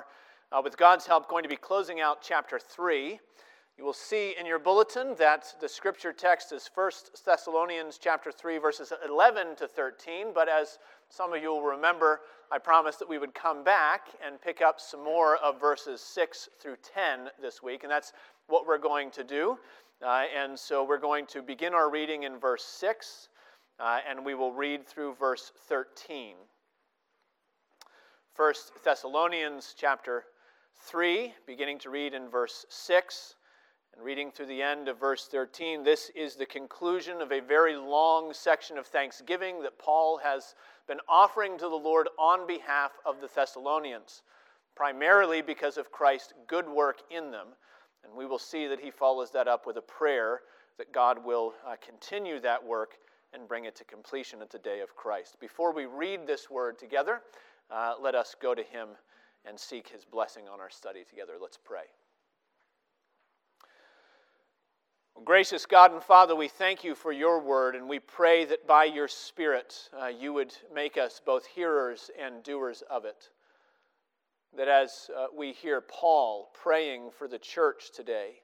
are, uh, with God's help, going to be closing out chapter 3. You will see in your bulletin that the scripture text is 1 Thessalonians chapter 3 verses 11 to 13, but as some of you will remember, I promised that we would come back and pick up some more of verses 6 through 10 this week, and that's what we're going to do. Uh, and so we're going to begin our reading in verse 6, uh, and we will read through verse 13. 1 Thessalonians chapter 3, beginning to read in verse 6 and reading through the end of verse 13, this is the conclusion of a very long section of thanksgiving that Paul has been offering to the Lord on behalf of the Thessalonians, primarily because of Christ's good work in them. And we will see that he follows that up with a prayer that God will uh, continue that work and bring it to completion at the day of Christ. Before we read this word together, uh, let us go to him and seek his blessing on our study together. Let's pray. Gracious God and Father, we thank you for your word, and we pray that by your Spirit uh, you would make us both hearers and doers of it. That as uh, we hear Paul praying for the church today,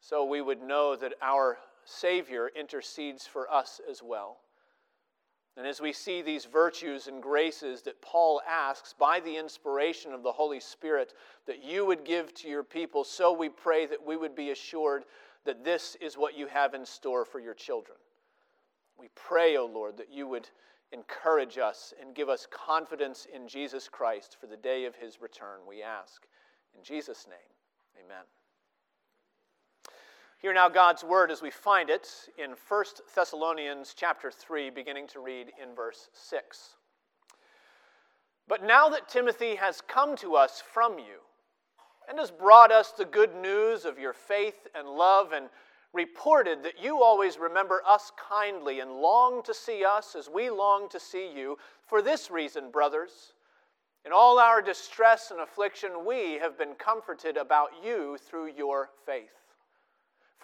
so we would know that our Savior intercedes for us as well. And as we see these virtues and graces that Paul asks by the inspiration of the Holy Spirit that you would give to your people, so we pray that we would be assured that this is what you have in store for your children. We pray, O oh Lord, that you would encourage us and give us confidence in Jesus Christ for the day of his return, we ask. In Jesus' name, amen. Hear now God's word as we find it in 1 Thessalonians chapter 3, beginning to read in verse 6. But now that Timothy has come to us from you, and has brought us the good news of your faith and love and reported that you always remember us kindly and long to see us as we long to see you. For this reason, brothers, in all our distress and affliction, we have been comforted about you through your faith.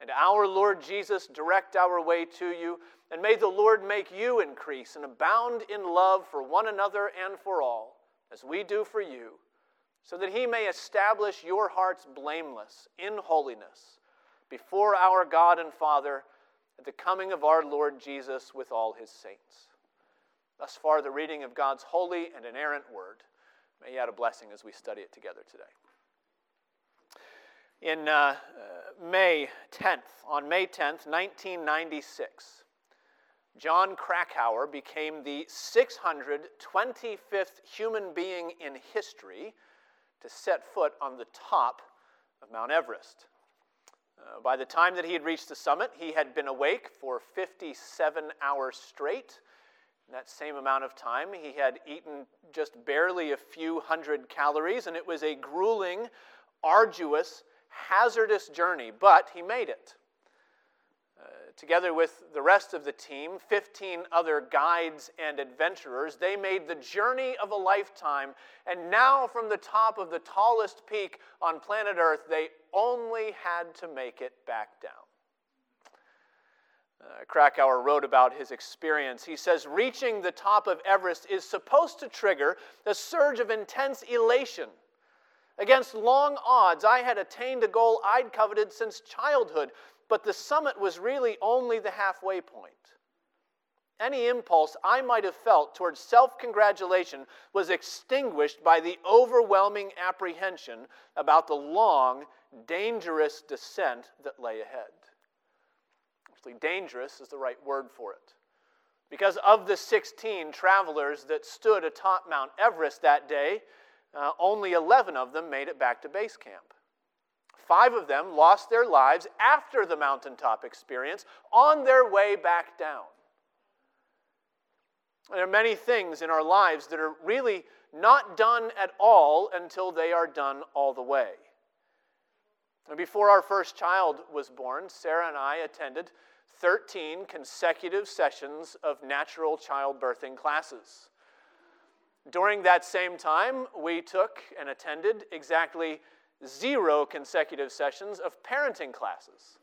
and our Lord Jesus direct our way to you, and may the Lord make you increase and abound in love for one another and for all, as we do for you so that he may establish your hearts blameless in holiness before our God and Father at the coming of our Lord Jesus with all his saints. Thus far, the reading of God's holy and inerrant word. May he add a blessing as we study it together today. In uh, uh, May 10th, on May 10th, 1996, Jon Krakauer became the 625th human being in history to set foot on the top of Mount Everest. Uh, by the time that he had reached the summit, he had been awake for 57 hours straight. In that same amount of time, he had eaten just barely a few hundred calories, and it was a grueling, arduous, hazardous journey, but he made it together with the rest of the team, 15 other guides and adventurers, they made the journey of a lifetime. And now, from the top of the tallest peak on planet Earth, they only had to make it back down. Uh, Krakauer wrote about his experience. He says, Reaching the top of Everest is supposed to trigger a surge of intense elation. Against long odds, I had attained a goal I'd coveted since childhood but the summit was really only the halfway point. Any impulse I might have felt towards self congratulation was extinguished by the overwhelming apprehension about the long, dangerous descent that lay ahead. Actually, dangerous is the right word for it. Because of the 16 travelers that stood atop Mount Everest that day, uh, only 11 of them made it back to base camp. Five of them lost their lives after the mountaintop experience on their way back down. There are many things in our lives that are really not done at all until they are done all the way. Before our first child was born, Sarah and I attended 13 consecutive sessions of natural childbirthing classes. During that same time, we took and attended exactly zero consecutive sessions of parenting classes.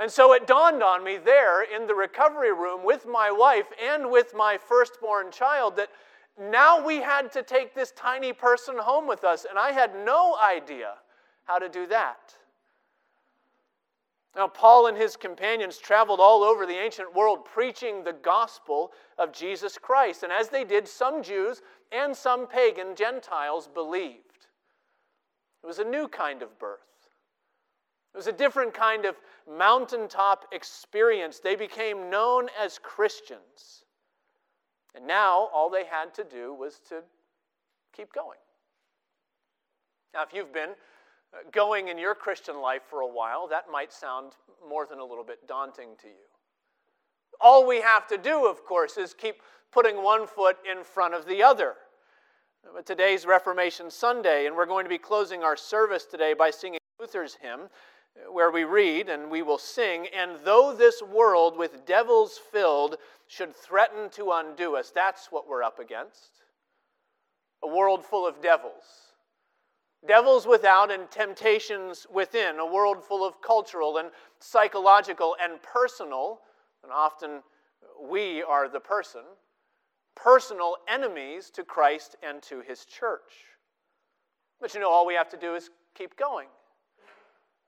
And so it dawned on me there in the recovery room with my wife and with my firstborn child that now we had to take this tiny person home with us, and I had no idea how to do that. Now, Paul and his companions traveled all over the ancient world preaching the gospel of Jesus Christ. And as they did, some Jews and some pagan Gentiles believed. It was a new kind of birth. It was a different kind of mountaintop experience. They became known as Christians. And now all they had to do was to keep going. Now, if you've been going in your Christian life for a while, that might sound more than a little bit daunting to you. All we have to do, of course, is keep putting one foot in front of the other. But Today's Reformation Sunday, and we're going to be closing our service today by singing Luther's hymn, where we read and we will sing, And though this world with devils filled should threaten to undo us, that's what we're up against. A world full of devils Devils without and temptations within, a world full of cultural and psychological and personal, and often we are the person, personal enemies to Christ and to his church. But you know, all we have to do is keep going.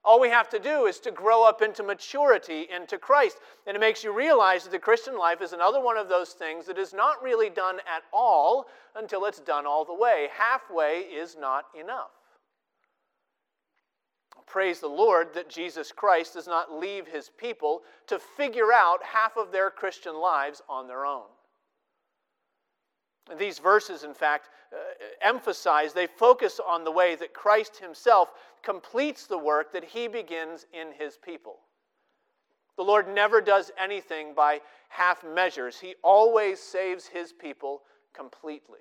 All we have to do is to grow up into maturity into Christ. And it makes you realize that the Christian life is another one of those things that is not really done at all until it's done all the way. Halfway is not enough. Praise the Lord that Jesus Christ does not leave his people to figure out half of their Christian lives on their own. These verses, in fact, uh, emphasize, they focus on the way that Christ himself completes the work that he begins in his people. The Lord never does anything by half measures, he always saves his people completely.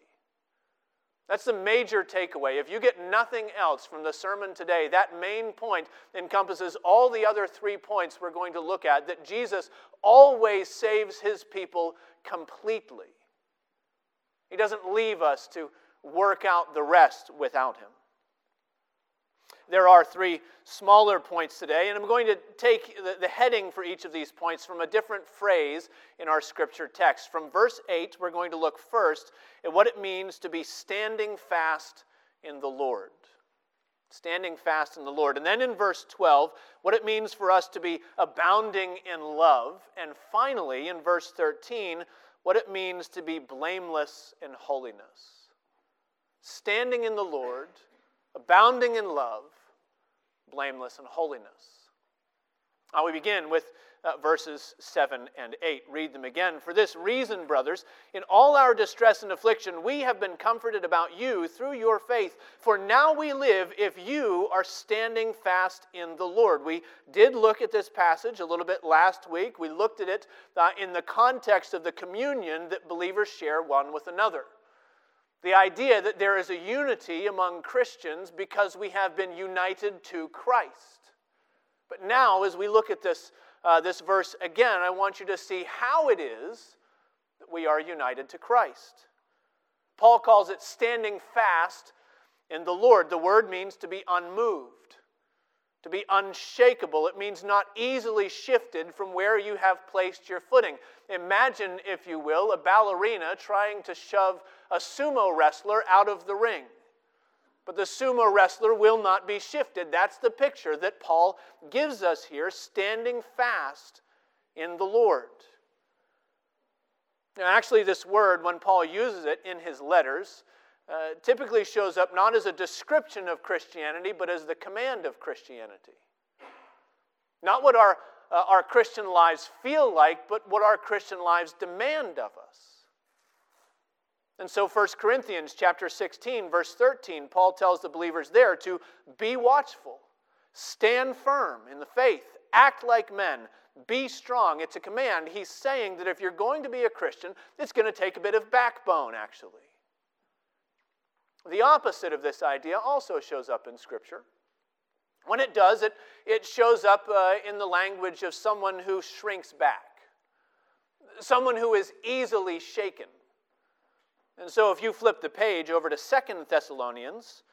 That's the major takeaway. If you get nothing else from the sermon today, that main point encompasses all the other three points we're going to look at that Jesus always saves his people completely. He doesn't leave us to work out the rest without him. There are three smaller points today, and I'm going to take the, the, heading for each of these points from a different phrase in our scripture text. From verse 8, we're going to look first at what it means to be standing fast in the Lord. Standing fast in the Lord. And then in verse 12, what it means for us to be abounding in love. And finally, in verse 13, what it means to be blameless in holiness. Standing in the Lord abounding in love, blameless and holiness. Now we begin with uh, verses 7 and 8. Read them again. For this reason, brothers, in all our distress and affliction, we have been comforted about you through your faith. For now we live if you are standing fast in the Lord. We did look at this passage a little bit last week. We looked at it uh, in the context of the communion that believers share one with another. The idea that there is a unity among Christians because we have been united to Christ. But now, as we look at this, uh, this verse again, I want you to see how it is that we are united to Christ. Paul calls it standing fast in the Lord. The word means to be unmoved, to be unshakable. It means not easily shifted from where you have placed your footing. Imagine, if you will, a ballerina trying to shove a sumo wrestler out of the ring. But the sumo wrestler will not be shifted. That's the picture that Paul gives us here, standing fast in the Lord. Now, actually, this word, when Paul uses it in his letters, uh, typically shows up not as a description of Christianity, but as the command of Christianity. Not what our, uh, our Christian lives feel like, but what our Christian lives demand of us. And so 1 Corinthians chapter 16 verse 13 Paul tells the believers there to be watchful, stand firm in the faith, act like men, be strong. It's a command. He's saying that if you're going to be a Christian, it's going to take a bit of backbone actually. The opposite of this idea also shows up in scripture. When it does, it, it shows up uh, in the language of someone who shrinks back, someone who is easily shaken. And so if you flip the page over to Second Thessalonians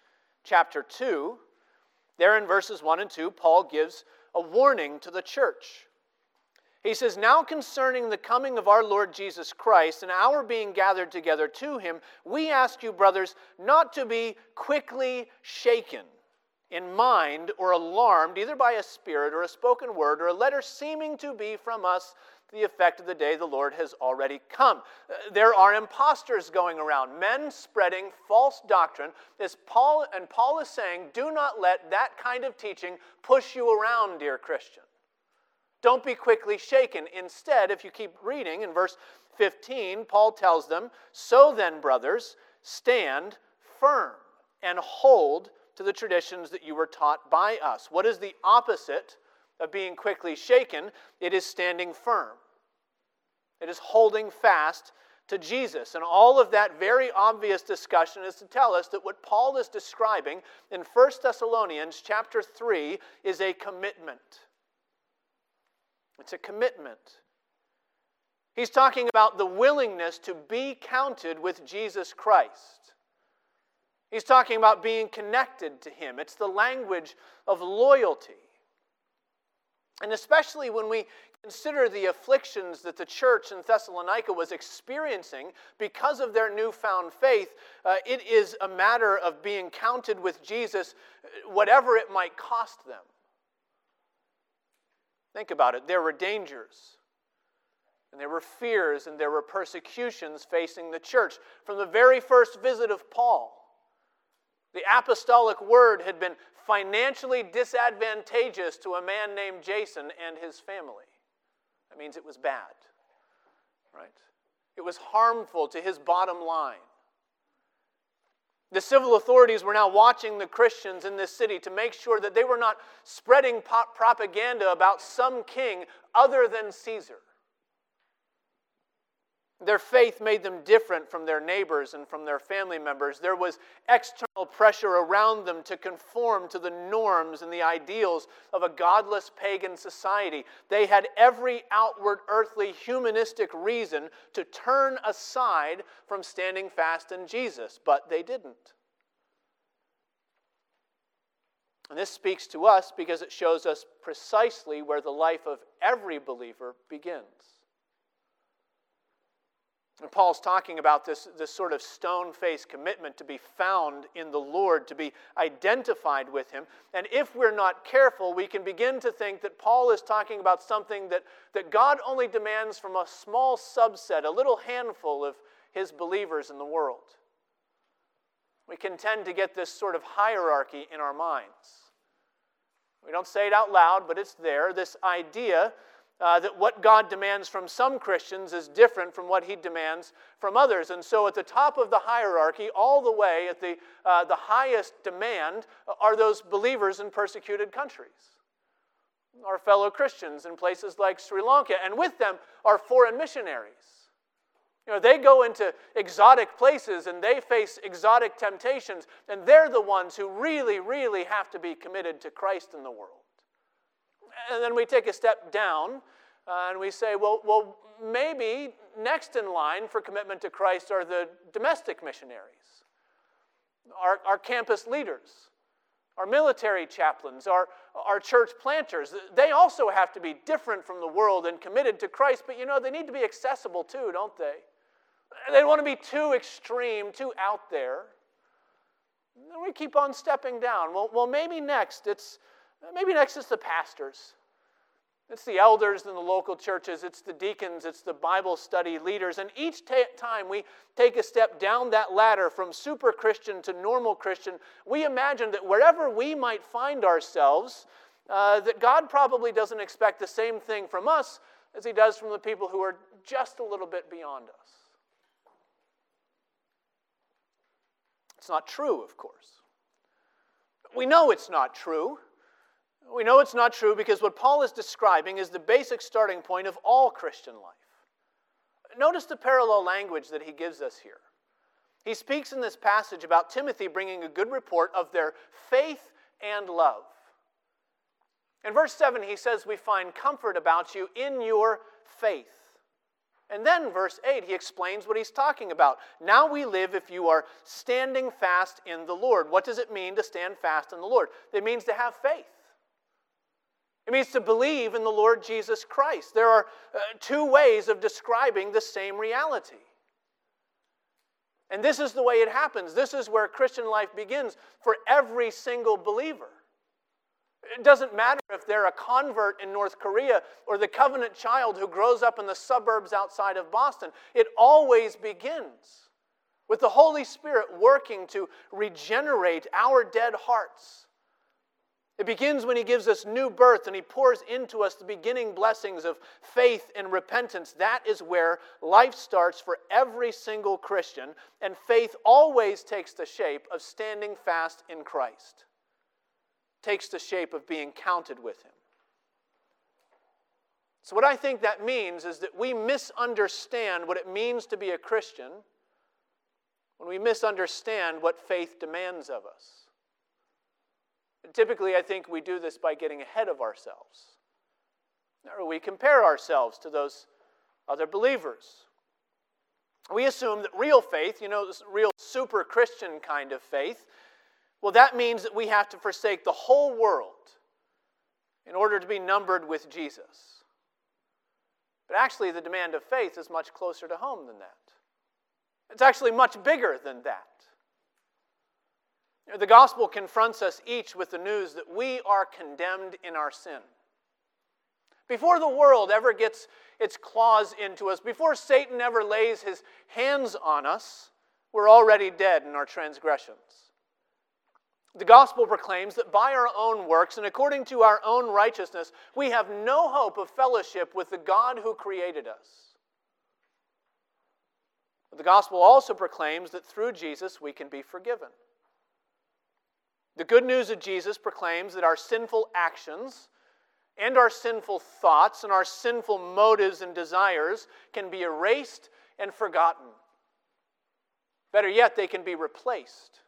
chapter 2, there in verses 1 and 2, Paul gives a warning to the church. He says, Now concerning the coming of our Lord Jesus Christ and our being gathered together to him, we ask you, brothers, not to be quickly shaken in mind or alarmed either by a spirit or a spoken word or a letter seeming to be from us the effect of the day the Lord has already come. Uh, there are impostors going around, men spreading false doctrine. As Paul and Paul is saying, do not let that kind of teaching push you around, dear Christian. Don't be quickly shaken. Instead, if you keep reading in verse 15, Paul tells them, So then, brothers, stand firm and hold to the traditions that you were taught by us. What is the opposite of being quickly shaken? It is standing firm, it is holding fast to Jesus. And all of that very obvious discussion is to tell us that what Paul is describing in 1 Thessalonians chapter 3 is a commitment. It's a commitment. He's talking about the willingness to be counted with Jesus Christ. He's talking about being connected to Him. It's the language of loyalty. And especially when we consider the afflictions that the church in Thessalonica was experiencing because of their newfound faith, uh, it is a matter of being counted with Jesus, whatever it might cost them. Think about it. There were dangers, and there were fears, and there were persecutions facing the church. From the very first visit of Paul, the apostolic word had been financially disadvantageous to a man named Jason and his family. That means it was bad, right? It was harmful to his bottom line. The civil authorities were now watching the Christians in this city to make sure that they were not spreading propaganda about some king other than Caesar. Their faith made them different from their neighbors and from their family members. There was external pressure around them to conform to the norms and the ideals of a godless pagan society. They had every outward earthly humanistic reason to turn aside from standing fast in Jesus, but they didn't. And this speaks to us because it shows us precisely where the life of every believer begins. And Paul's talking about this, this sort of stone faced commitment to be found in the Lord, to be identified with Him. And if we're not careful, we can begin to think that Paul is talking about something that, that God only demands from a small subset, a little handful of His believers in the world. We can tend to get this sort of hierarchy in our minds. We don't say it out loud, but it's there this idea uh, that what God demands from some Christians is different from what he demands from others. And so, at the top of the hierarchy, all the way at the, uh, the highest demand, are those believers in persecuted countries, our fellow Christians in places like Sri Lanka, and with them are foreign missionaries. You know, they go into exotic places and they face exotic temptations, and they're the ones who really, really have to be committed to Christ in the world. And then we take a step down uh, and we say, well, well, maybe next in line for commitment to Christ are the domestic missionaries, our, our campus leaders, our military chaplains, our, our church planters. They also have to be different from the world and committed to Christ, but you know, they need to be accessible too, don't they? They don't want to be too extreme, too out there. And we keep on stepping down. Well, well maybe next it's Maybe next is the pastors. It's the elders in the local churches, it's the deacons, it's the Bible study leaders. And each ta- time we take a step down that ladder from super Christian to normal Christian, we imagine that wherever we might find ourselves, uh, that God probably doesn't expect the same thing from us as He does from the people who are just a little bit beyond us. It's not true, of course. We know it's not true. We know it's not true because what Paul is describing is the basic starting point of all Christian life. Notice the parallel language that he gives us here. He speaks in this passage about Timothy bringing a good report of their faith and love. In verse 7, he says, We find comfort about you in your faith. And then, verse 8, he explains what he's talking about. Now we live if you are standing fast in the Lord. What does it mean to stand fast in the Lord? It means to have faith. It means to believe in the Lord Jesus Christ. There are uh, two ways of describing the same reality. And this is the way it happens. This is where Christian life begins for every single believer. It doesn't matter if they're a convert in North Korea or the covenant child who grows up in the suburbs outside of Boston. It always begins with the Holy Spirit working to regenerate our dead hearts. It begins when He gives us new birth and He pours into us the beginning blessings of faith and repentance. That is where life starts for every single Christian, and faith always takes the shape of standing fast in Christ takes the shape of being counted with Him. So, what I think that means is that we misunderstand what it means to be a Christian when we misunderstand what faith demands of us. Typically, I think we do this by getting ahead of ourselves. Or we compare ourselves to those other believers. We assume that real faith, you know, this real super Christian kind of faith, well, that means that we have to forsake the whole world in order to be numbered with Jesus. But actually, the demand of faith is much closer to home than that. It's actually much bigger than that. The gospel confronts us each with the news that we are condemned in our sin. Before the world ever gets its claws into us, before Satan ever lays his hands on us, we're already dead in our transgressions. The gospel proclaims that by our own works and according to our own righteousness, we have no hope of fellowship with the God who created us. But the gospel also proclaims that through Jesus we can be forgiven. The good news of Jesus proclaims that our sinful actions and our sinful thoughts and our sinful motives and desires can be erased and forgotten. Better yet, they can be replaced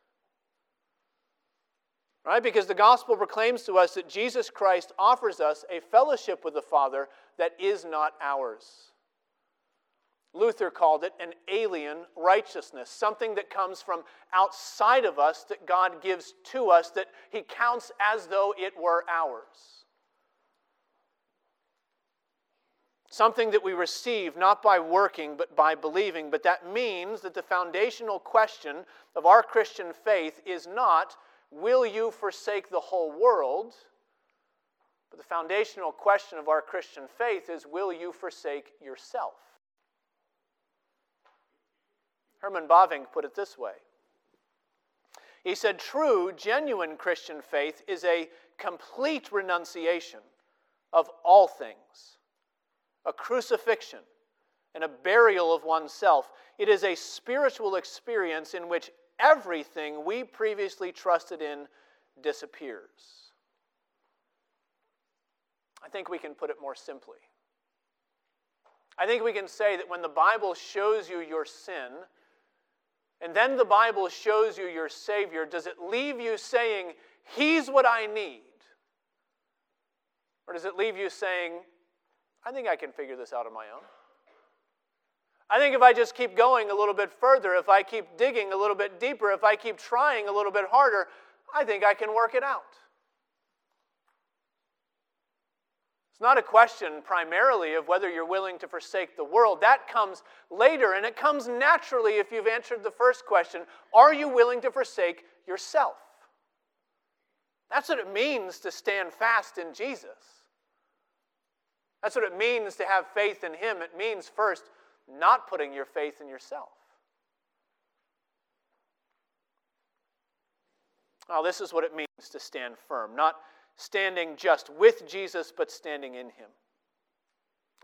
Right? Because the gospel proclaims to us that Jesus Christ offers us a fellowship with the Father that is not ours. Luther called it an alien righteousness, something that comes from outside of us that God gives to us that he counts as though it were ours. Something that we receive not by working but by believing, but that means that the foundational question of our Christian faith is not Will you forsake the whole world? But the foundational question of our Christian faith is Will you forsake yourself? Herman Bavinck put it this way He said, True, genuine Christian faith is a complete renunciation of all things, a crucifixion and a burial of oneself. It is a spiritual experience in which everything we previously trusted in disappears. I think we can put it more simply. I think we can say that when the Bible shows you your sin, and then the Bible shows you your Savior, does it leave you saying, He's what I need? Or does it leave you saying, I think I can figure this out on my own? I think if I just keep going a little bit further, if I keep digging a little bit deeper, if I keep trying a little bit harder, I think I can work it out. It's not a question primarily of whether you're willing to forsake the world. That comes later, and it comes naturally if you've answered the first question Are you willing to forsake yourself? That's what it means to stand fast in Jesus. That's what it means to have faith in Him. It means first not putting your faith in yourself. Now, this is what it means to stand firm, not standing just with Jesus, but standing in Him.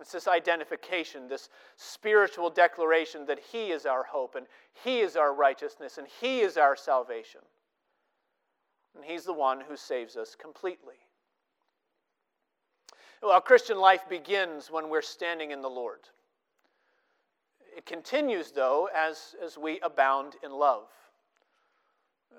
It's this identification, this spiritual declaration that He is our hope and He is our righteousness and He is our salvation. And He's the one who saves us completely. Well, Christian life begins when we're standing in the Lord. It continues, though, as, as we abound in love.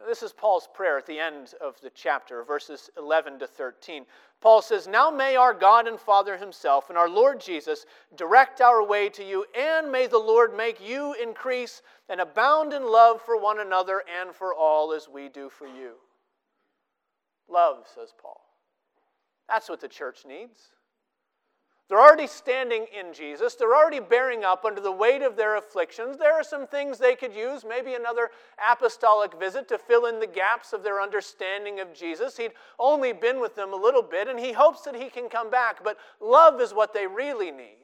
This is Paul's prayer at the end of the chapter, verses 11 to 13. Paul says, Now may our God and Father Himself and our Lord Jesus direct our way to you, and may the Lord make you increase and abound in love for one another and for all as we do for you. Love, says Paul. That's what the church needs. They're already standing in Jesus. They're already bearing up under the weight of their afflictions. There are some things they could use, maybe another apostolic visit to fill in the gaps of their understanding of Jesus. He'd only been with them a little bit, and he hopes that he can come back, but love is what they really need.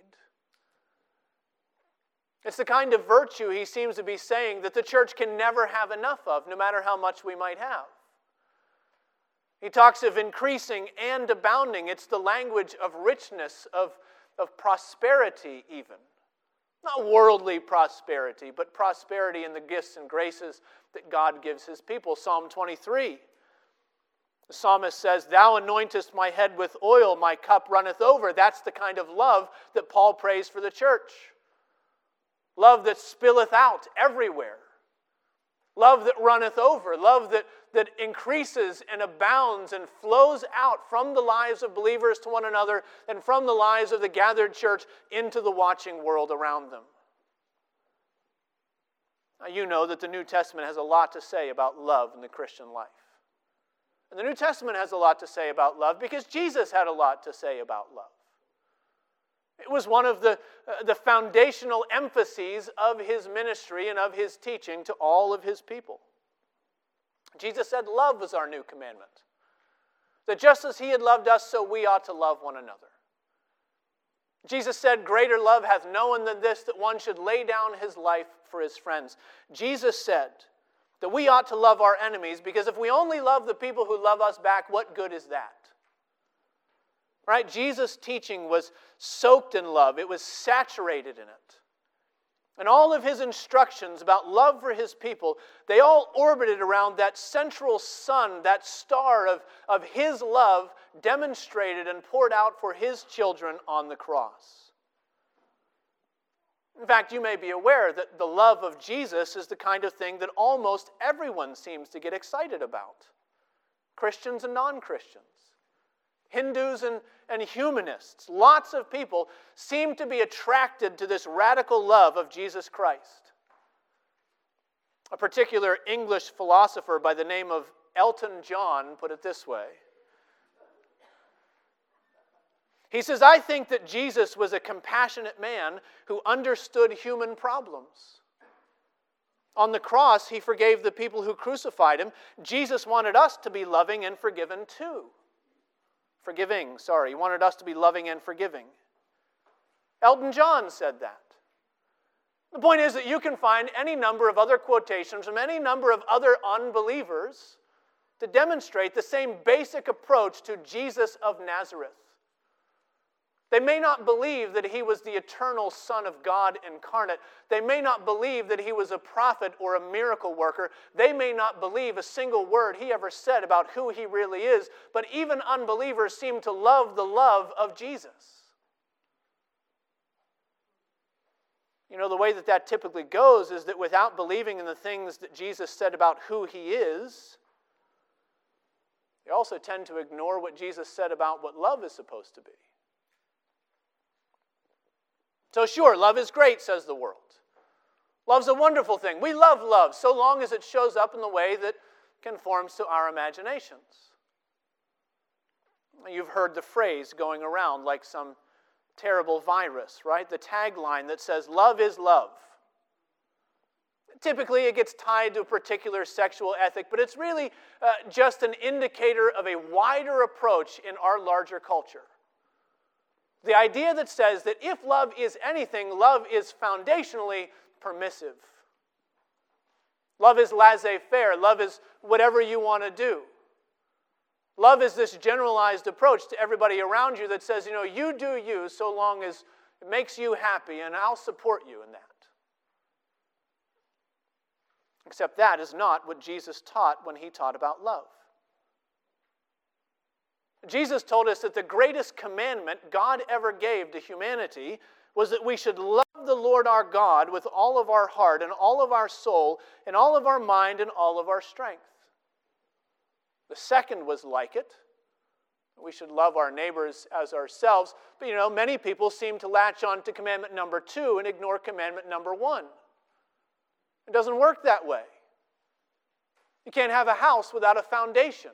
It's the kind of virtue he seems to be saying that the church can never have enough of, no matter how much we might have. He talks of increasing and abounding. It's the language of richness, of, of prosperity, even. Not worldly prosperity, but prosperity in the gifts and graces that God gives his people. Psalm 23. The psalmist says, Thou anointest my head with oil, my cup runneth over. That's the kind of love that Paul prays for the church. Love that spilleth out everywhere. Love that runneth over. Love that, that increases and abounds and flows out from the lives of believers to one another and from the lives of the gathered church into the watching world around them. Now, you know that the New Testament has a lot to say about love in the Christian life. And the New Testament has a lot to say about love because Jesus had a lot to say about love. It was one of the, uh, the foundational emphases of his ministry and of his teaching to all of his people. Jesus said, Love was our new commandment. That just as he had loved us, so we ought to love one another. Jesus said, Greater love hath no one than this, that one should lay down his life for his friends. Jesus said that we ought to love our enemies because if we only love the people who love us back, what good is that? Right? Jesus' teaching was soaked in love, it was saturated in it. And all of his instructions about love for his people, they all orbited around that central sun, that star of, of his love demonstrated and poured out for his children on the cross. In fact, you may be aware that the love of Jesus is the kind of thing that almost everyone seems to get excited about Christians and non Christians. Hindus and, and humanists, lots of people seem to be attracted to this radical love of Jesus Christ. A particular English philosopher by the name of Elton John put it this way. He says, I think that Jesus was a compassionate man who understood human problems. On the cross, he forgave the people who crucified him. Jesus wanted us to be loving and forgiven too. Forgiving, sorry. He wanted us to be loving and forgiving. Elton John said that. The point is that you can find any number of other quotations from any number of other unbelievers to demonstrate the same basic approach to Jesus of Nazareth. They may not believe that he was the eternal Son of God incarnate. They may not believe that he was a prophet or a miracle worker. They may not believe a single word he ever said about who he really is. But even unbelievers seem to love the love of Jesus. You know, the way that that typically goes is that without believing in the things that Jesus said about who he is, they also tend to ignore what Jesus said about what love is supposed to be. So, sure, love is great, says the world. Love's a wonderful thing. We love love so long as it shows up in the way that conforms to our imaginations. You've heard the phrase going around like some terrible virus, right? The tagline that says, Love is love. Typically, it gets tied to a particular sexual ethic, but it's really uh, just an indicator of a wider approach in our larger culture. The idea that says that if love is anything, love is foundationally permissive. Love is laissez faire. Love is whatever you want to do. Love is this generalized approach to everybody around you that says, you know, you do you so long as it makes you happy, and I'll support you in that. Except that is not what Jesus taught when he taught about love. Jesus told us that the greatest commandment God ever gave to humanity was that we should love the Lord our God with all of our heart and all of our soul and all of our mind and all of our strength. The second was like it. We should love our neighbors as ourselves. But you know, many people seem to latch on to commandment number two and ignore commandment number one. It doesn't work that way. You can't have a house without a foundation.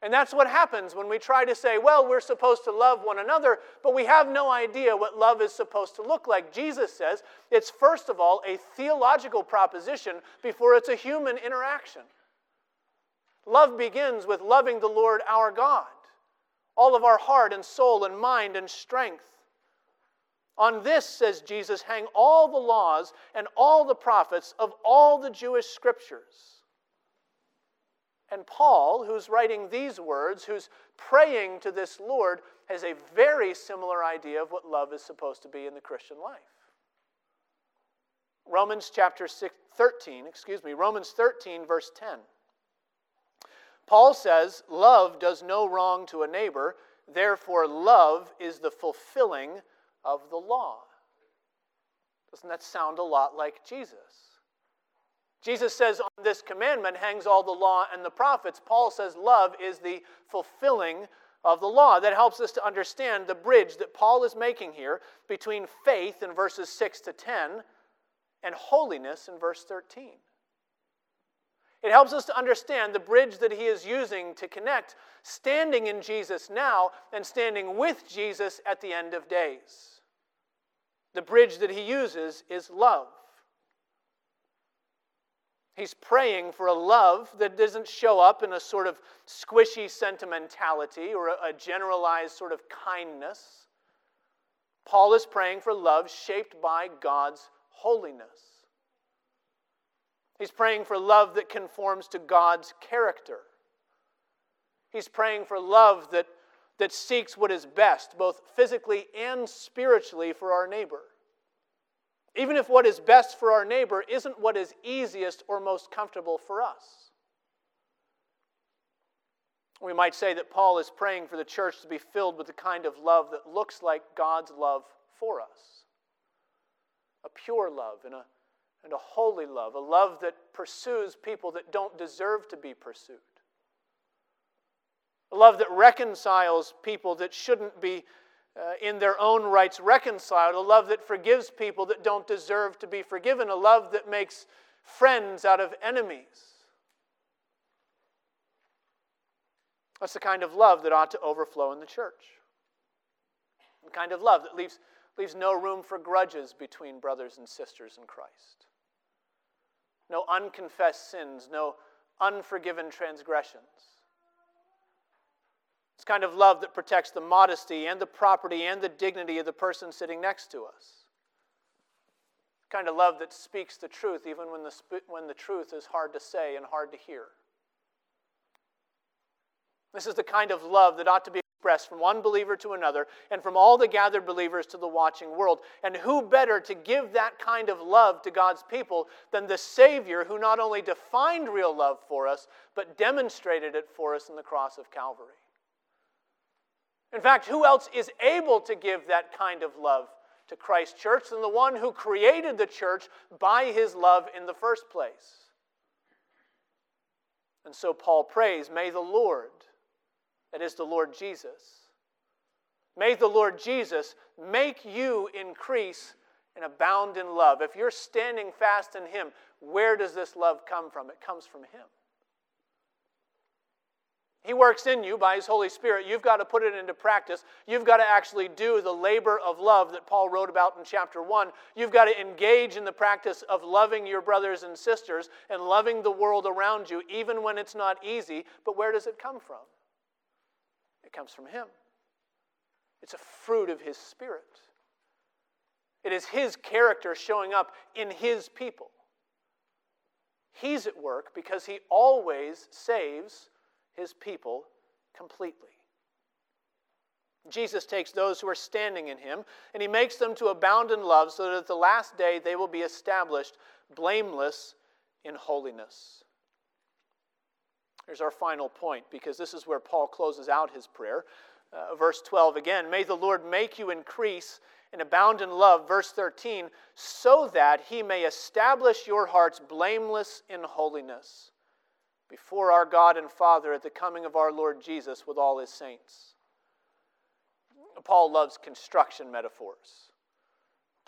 And that's what happens when we try to say, well, we're supposed to love one another, but we have no idea what love is supposed to look like. Jesus says it's first of all a theological proposition before it's a human interaction. Love begins with loving the Lord our God, all of our heart and soul and mind and strength. On this, says Jesus, hang all the laws and all the prophets of all the Jewish scriptures. And Paul, who's writing these words, who's praying to this Lord, has a very similar idea of what love is supposed to be in the Christian life. Romans chapter 6, 13, excuse me, Romans 13, verse 10. Paul says, Love does no wrong to a neighbor, therefore, love is the fulfilling of the law. Doesn't that sound a lot like Jesus? Jesus says, On this commandment hangs all the law and the prophets. Paul says, Love is the fulfilling of the law. That helps us to understand the bridge that Paul is making here between faith in verses 6 to 10 and holiness in verse 13. It helps us to understand the bridge that he is using to connect standing in Jesus now and standing with Jesus at the end of days. The bridge that he uses is love. He's praying for a love that doesn't show up in a sort of squishy sentimentality or a, generalized sort of kindness. Paul is praying for love shaped by God's holiness. He's praying for love that conforms to God's character. He's praying for love that, that seeks what is best, both physically and spiritually, for our neighbor even if what is best for our neighbor isn't what is easiest or most comfortable for us. We might say that Paul is praying for the church to be filled with the kind of love that looks like God's love for us a pure love and a, and a holy love, a love that pursues people that don't deserve to be pursued, a love that reconciles people that shouldn't be uh, in their own rights reconciled, a love that forgives people that don't deserve to be forgiven, a love that makes friends out of enemies. That's the kind of love that ought to overflow in the church. The kind of love that leaves, leaves no room for grudges between brothers and sisters in Christ. No unconfessed sins, no unforgiven transgressions. It's kind of love that protects the modesty and the property and the dignity of the person sitting next to us. Kind of love that speaks the truth even when the, when the truth is hard to say and hard to hear. This is the kind of love that ought to be expressed from one believer to another and from all the gathered believers to the watching world. And who better to give that kind of love to God's people than the Savior who not only defined real love for us, but demonstrated it for us in the cross of Calvary? In fact, who else is able to give that kind of love to Christ Church than the one who created the church by his love in the first place? And so Paul prays, May the Lord, that is the Lord Jesus, may the Lord Jesus make you increase and abound in love. If you're standing fast in him, where does this love come from? It comes from him. He works in you by His Holy Spirit. You've got to put it into practice. You've got to actually do the labor of love that Paul wrote about in chapter 1. You've got to engage in the practice of loving your brothers and sisters and loving the world around you, even when it's not easy. But where does it come from? It comes from Him, it's a fruit of His Spirit. It is His character showing up in His people. He's at work because He always saves his people completely. Jesus takes those who are standing in him and he makes them to abound in love so that at the last day they will be established blameless in holiness. Here's our final point because this is where Paul closes out his prayer. Uh, verse 12 again May the Lord make you increase and abound in love. Verse 13, so that he may establish your hearts blameless in holiness before our God and Father at the coming of our Lord Jesus with all his saints. Paul loves construction metaphors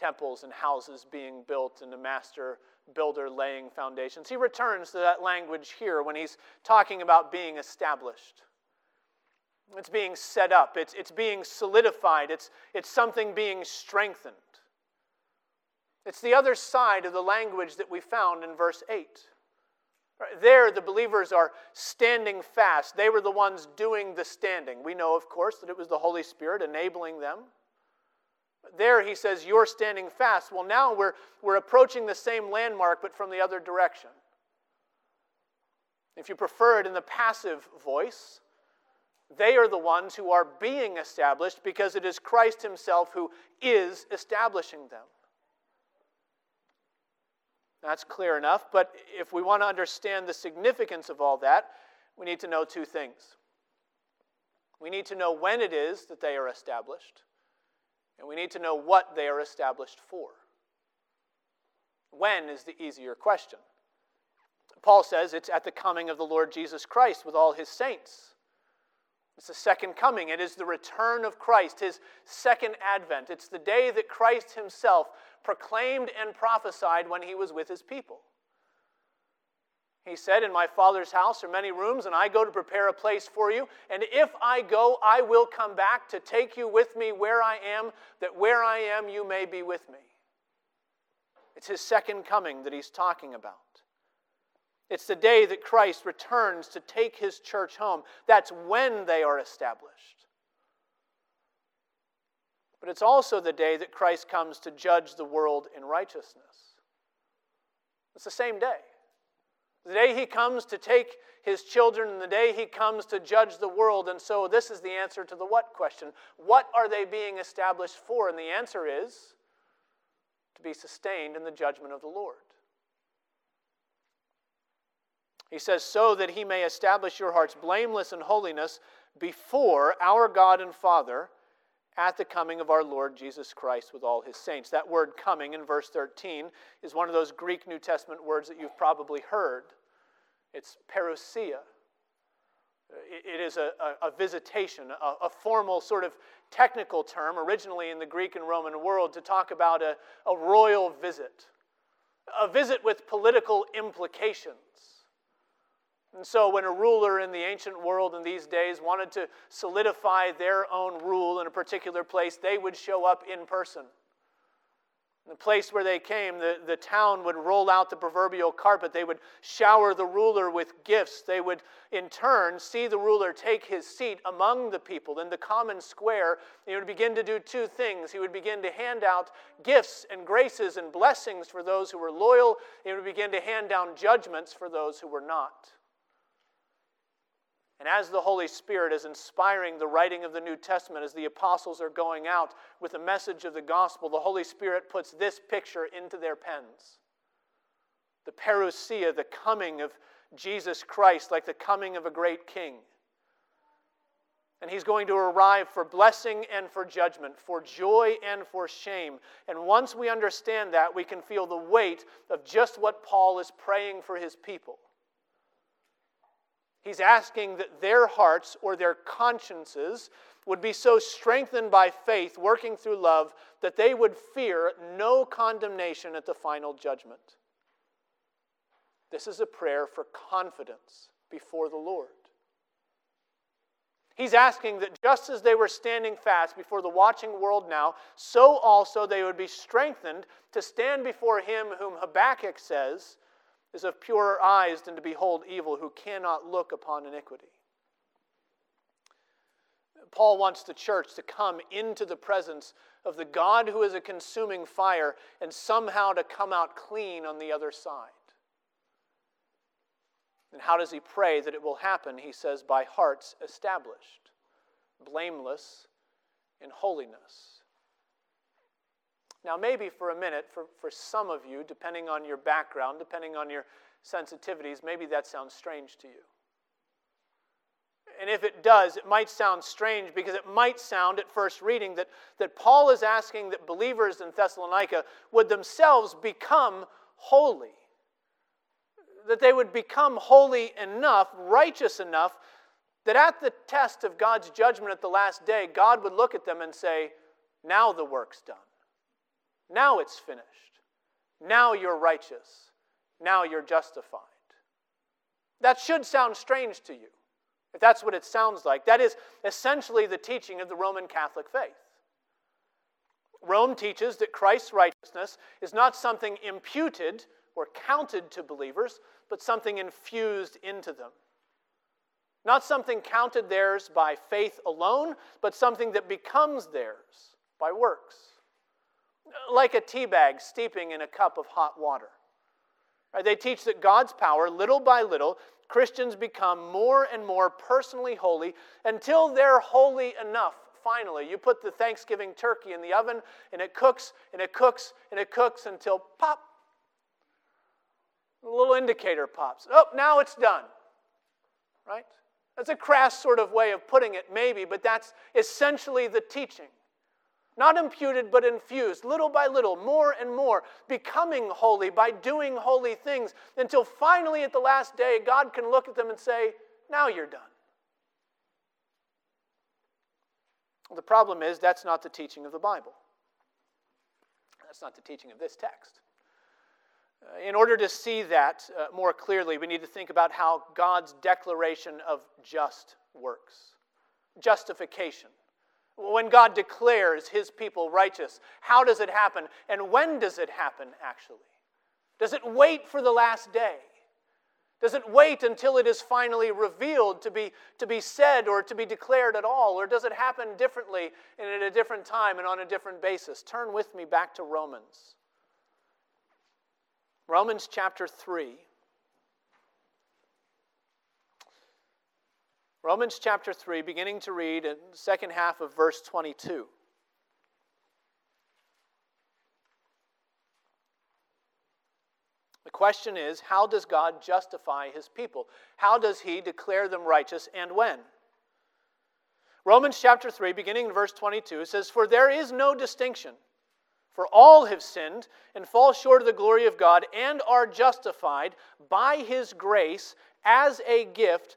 temples and houses being built and a master builder laying foundations. He returns to that language here when he's talking about being established. It's being set up, it's, it's being solidified, it's, it's something being strengthened. It's the other side of the language that we found in verse 8. There, the believers are standing fast. They were the ones doing the standing. We know, of course, that it was the Holy Spirit enabling them. There, he says, You're standing fast. Well, now we're, we're approaching the same landmark, but from the other direction. If you prefer it in the passive voice, they are the ones who are being established because it is Christ Himself who is establishing them. That's clear enough, but if we want to understand the significance of all that, we need to know two things. We need to know when it is that they are established, and we need to know what they are established for. When is the easier question. Paul says it's at the coming of the Lord Jesus Christ with all his saints. It's the second coming. It is the return of Christ, his second advent. It's the day that Christ himself proclaimed and prophesied when he was with his people. He said, In my Father's house are many rooms, and I go to prepare a place for you. And if I go, I will come back to take you with me where I am, that where I am, you may be with me. It's his second coming that he's talking about. It's the day that Christ returns to take his church home. That's when they are established. But it's also the day that Christ comes to judge the world in righteousness. It's the same day. The day he comes to take his children, and the day he comes to judge the world. And so, this is the answer to the what question. What are they being established for? And the answer is to be sustained in the judgment of the Lord. He says, so that he may establish your hearts blameless in holiness before our God and Father at the coming of our Lord Jesus Christ with all his saints. That word coming in verse 13 is one of those Greek New Testament words that you've probably heard. It's parousia. It is a, a, a visitation, a, a, formal sort of technical term, originally in the Greek and Roman world, to talk about a, a royal visit, a visit with political implications. And so, when a ruler in the ancient world in these days wanted to solidify their own rule in a particular place, they would show up in person. The place where they came, the, the town would roll out the proverbial carpet. They would shower the ruler with gifts. They would, in turn, see the ruler take his seat among the people in the common square. He would begin to do two things. He would begin to hand out gifts and graces and blessings for those who were loyal. He would begin to hand down judgments for those who were not. And as the Holy Spirit is inspiring the writing of the New Testament, as the apostles are going out with the message of the gospel, the Holy Spirit puts this picture into their pens the parousia, the coming of Jesus Christ, like the coming of a great king. And he's going to arrive for blessing and for judgment, for joy and for shame. And once we understand that, we can feel the weight of just what Paul is praying for his people. He's asking that their hearts or their consciences would be so strengthened by faith, working through love, that they would fear no condemnation at the final judgment. This is a prayer for confidence before the Lord. He's asking that just as they were standing fast before the watching world now, so also they would be strengthened to stand before him whom Habakkuk says is of purer eyes than to behold evil, who cannot look upon iniquity. Paul wants the church to come into the presence of the God who is a consuming fire and somehow to come out clean on the other side. And how does he pray that it will happen? He says, by hearts established, blameless in holiness. Now, maybe for a minute, for, for some of you, depending on your background, depending on your sensitivities, maybe that sounds strange to you. And if it does, it might sound strange because it might sound at first reading that, that Paul is asking that believers in Thessalonica would themselves become holy. that they would become holy enough, righteous enough, that at the test of God's judgment at the last day, God would look at them and say, Now the work's done. Now it's finished. Now you're righteous. Now you're justified. That should sound strange to you, if that's what it sounds like. That is essentially the teaching of the Roman Catholic faith. Rome teaches that Christ's righteousness is not something imputed or counted to believers, but something infused into them. Not something counted theirs by faith alone, but something that becomes theirs by works. Like a tea bag steeping in a cup of hot water. Right? They teach that God's power, little by little, Christians become more and more personally holy until they're holy enough finally. You put the Thanksgiving turkey in the oven, and it cooks, and it cooks, and it cooks until pop. A little indicator pops. Oh, now it's done. Right? That's a crass sort of way of putting it, maybe, but that's essentially the teaching. Not imputed, but infused, little by little, more and more, becoming holy by doing holy things, until finally at the last day, God can look at them and say, Now you're done. The problem is that's not the teaching of the Bible. That's not the teaching of this text. Uh, in order to see that uh, more clearly, we need to think about how God's declaration of just works. Justification. When God declares his people righteous, how does it happen? And when does it happen, actually? Does it wait for the last day? Does it wait until it is finally revealed to be, to be said or to be declared at all? Or does it happen differently and at a different time and on a different basis? Turn with me back to Romans. Romans chapter 3. Romans chapter 3, beginning to read in the second half of verse 22. The question is how does God justify his people? How does he declare them righteous and when? Romans chapter 3, beginning in verse 22, says, For there is no distinction, for all have sinned and fall short of the glory of God and are justified by his grace as a gift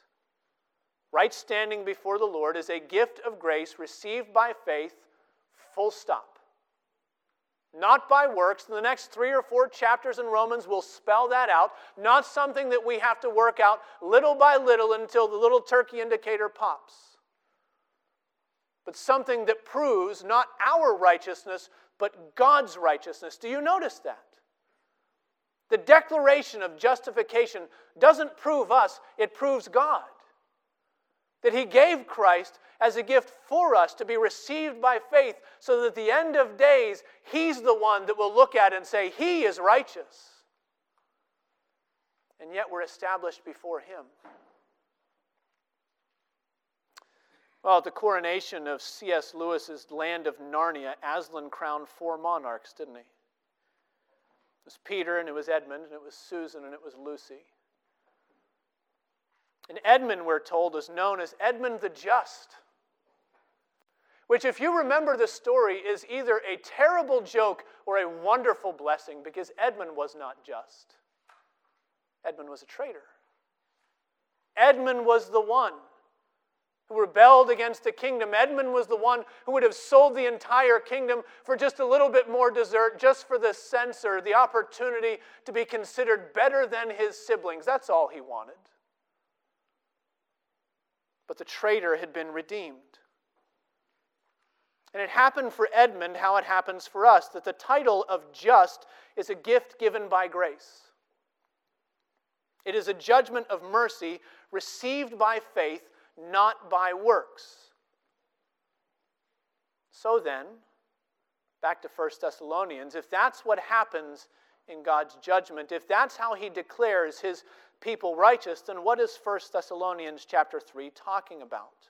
Right standing before the Lord is a gift of grace received by faith, full stop not by works. The next three or four chapters in Romans will spell that out. Not something that we have to work out little by little until the little turkey indicator pops, but something that proves not our righteousness, but God's righteousness. Do you notice that? The declaration of justification doesn't prove us, it proves God. That He gave Christ as a gift for us to be received by faith, so that at the end of days, He's the one that will look at and say, He is righteous. And yet we're established before Him. Well, at the coronation of C.S. Lewis's Land of Narnia, Aslan crowned four monarchs, didn't he? It was Peter, and it was Edmund, and it was Susan, and it was Lucy. And Edmund, we're told, is known as Edmund the Just which, if you remember the story, is either a terrible joke or a wonderful blessing because Edmund was not just. Edmund was a traitor. Edmund was the one who rebelled against the kingdom. Edmund was the one who would have sold the entire kingdom for just a little bit more dessert, just for the censor, the opportunity to be considered better than his siblings. That's all he wanted. But the traitor had been redeemed. And it happened for Edmund how it happens for us that the title of just is a gift given by grace. It is a judgment of mercy received by faith, not by works. So then, back to 1 Thessalonians, if that's what happens in God's judgment. If that's how he declares his people righteous, then what is 1 Thessalonians chapter 3 talking about?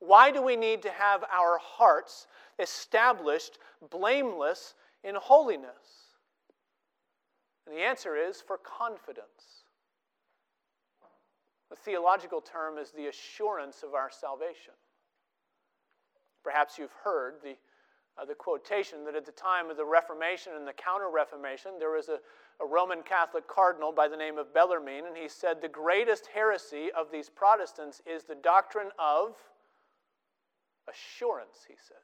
Why do we need to have our hearts established blameless in holiness? And the answer is for confidence. The theological term is the assurance of our salvation. Perhaps you've heard the, uh, the quotation that at the time of the Reformation and the Counter Reformation, there was a, a Roman Catholic cardinal by the name of Bellarmine, and he said, The greatest heresy of these Protestants is the doctrine of assurance, he said.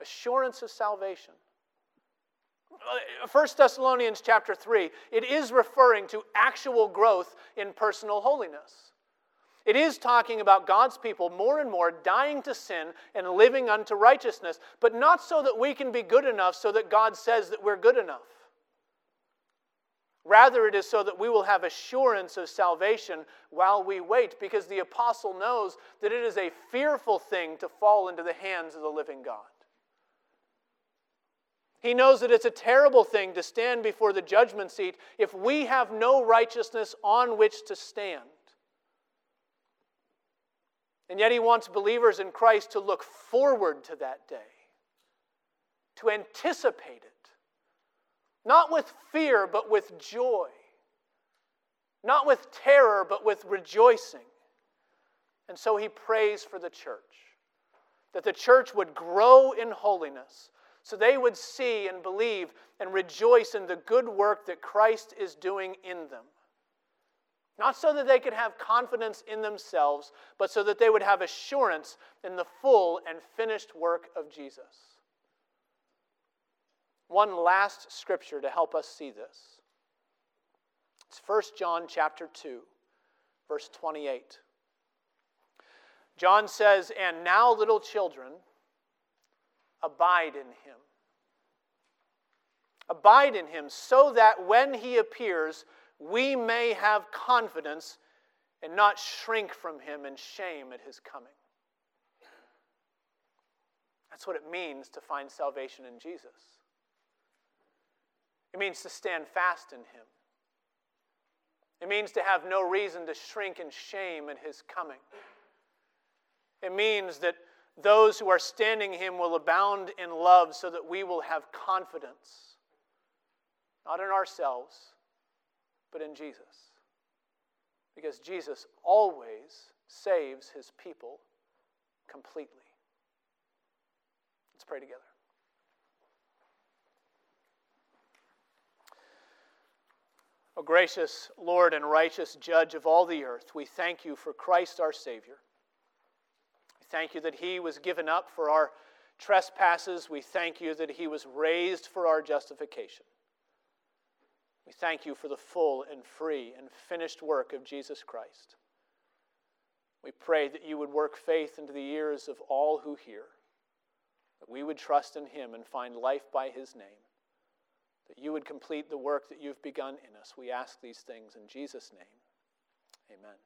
Assurance of salvation. Uh, 1 Thessalonians chapter 3, it is referring to actual growth in personal holiness. It is talking about God's people more and more dying to sin and living unto righteousness, but not so that we can be good enough so that God says that we're good enough. Rather, it is so that we will have assurance of salvation while we wait, because the apostle knows that it is a fearful thing to fall into the hands of the living God. He knows that it's a terrible thing to stand before the judgment seat if we have no righteousness on which to stand. And yet, he wants believers in Christ to look forward to that day, to anticipate it not with fear, but with joy. Not with terror, but with rejoicing. And so he prays for the church that the church would grow in holiness so they would see and believe and rejoice in the good work that Christ is doing in them. Not so that they could have confidence in themselves, but so that they would have assurance in the full and finished work of Jesus. One last scripture to help us see this. It's 1 John chapter 2, verse 28. John says, And now, little children, abide in him. Abide in him, so that when he appears, we may have confidence and not shrink from him in shame at his coming. That's what it means to find salvation in Jesus. It means to stand fast in Him. It means to have no reason to shrink in shame at His coming. It means that those who are standing Him will abound in love so that we will have confidence, not in ourselves, but in Jesus. Because Jesus always saves His people completely. Let's pray together. O gracious Lord and righteous Judge of all the earth, we thank you for Christ our Savior. We thank you that He was given up for our trespasses. We thank you that He was raised for our justification. We thank you for the full and free and finished work of Jesus Christ. We pray that you would work faith into the ears of all who hear, that we would trust in Him and find life by His name that you would complete the work that you've begun in us. We ask these things in Jesus' name. Amen.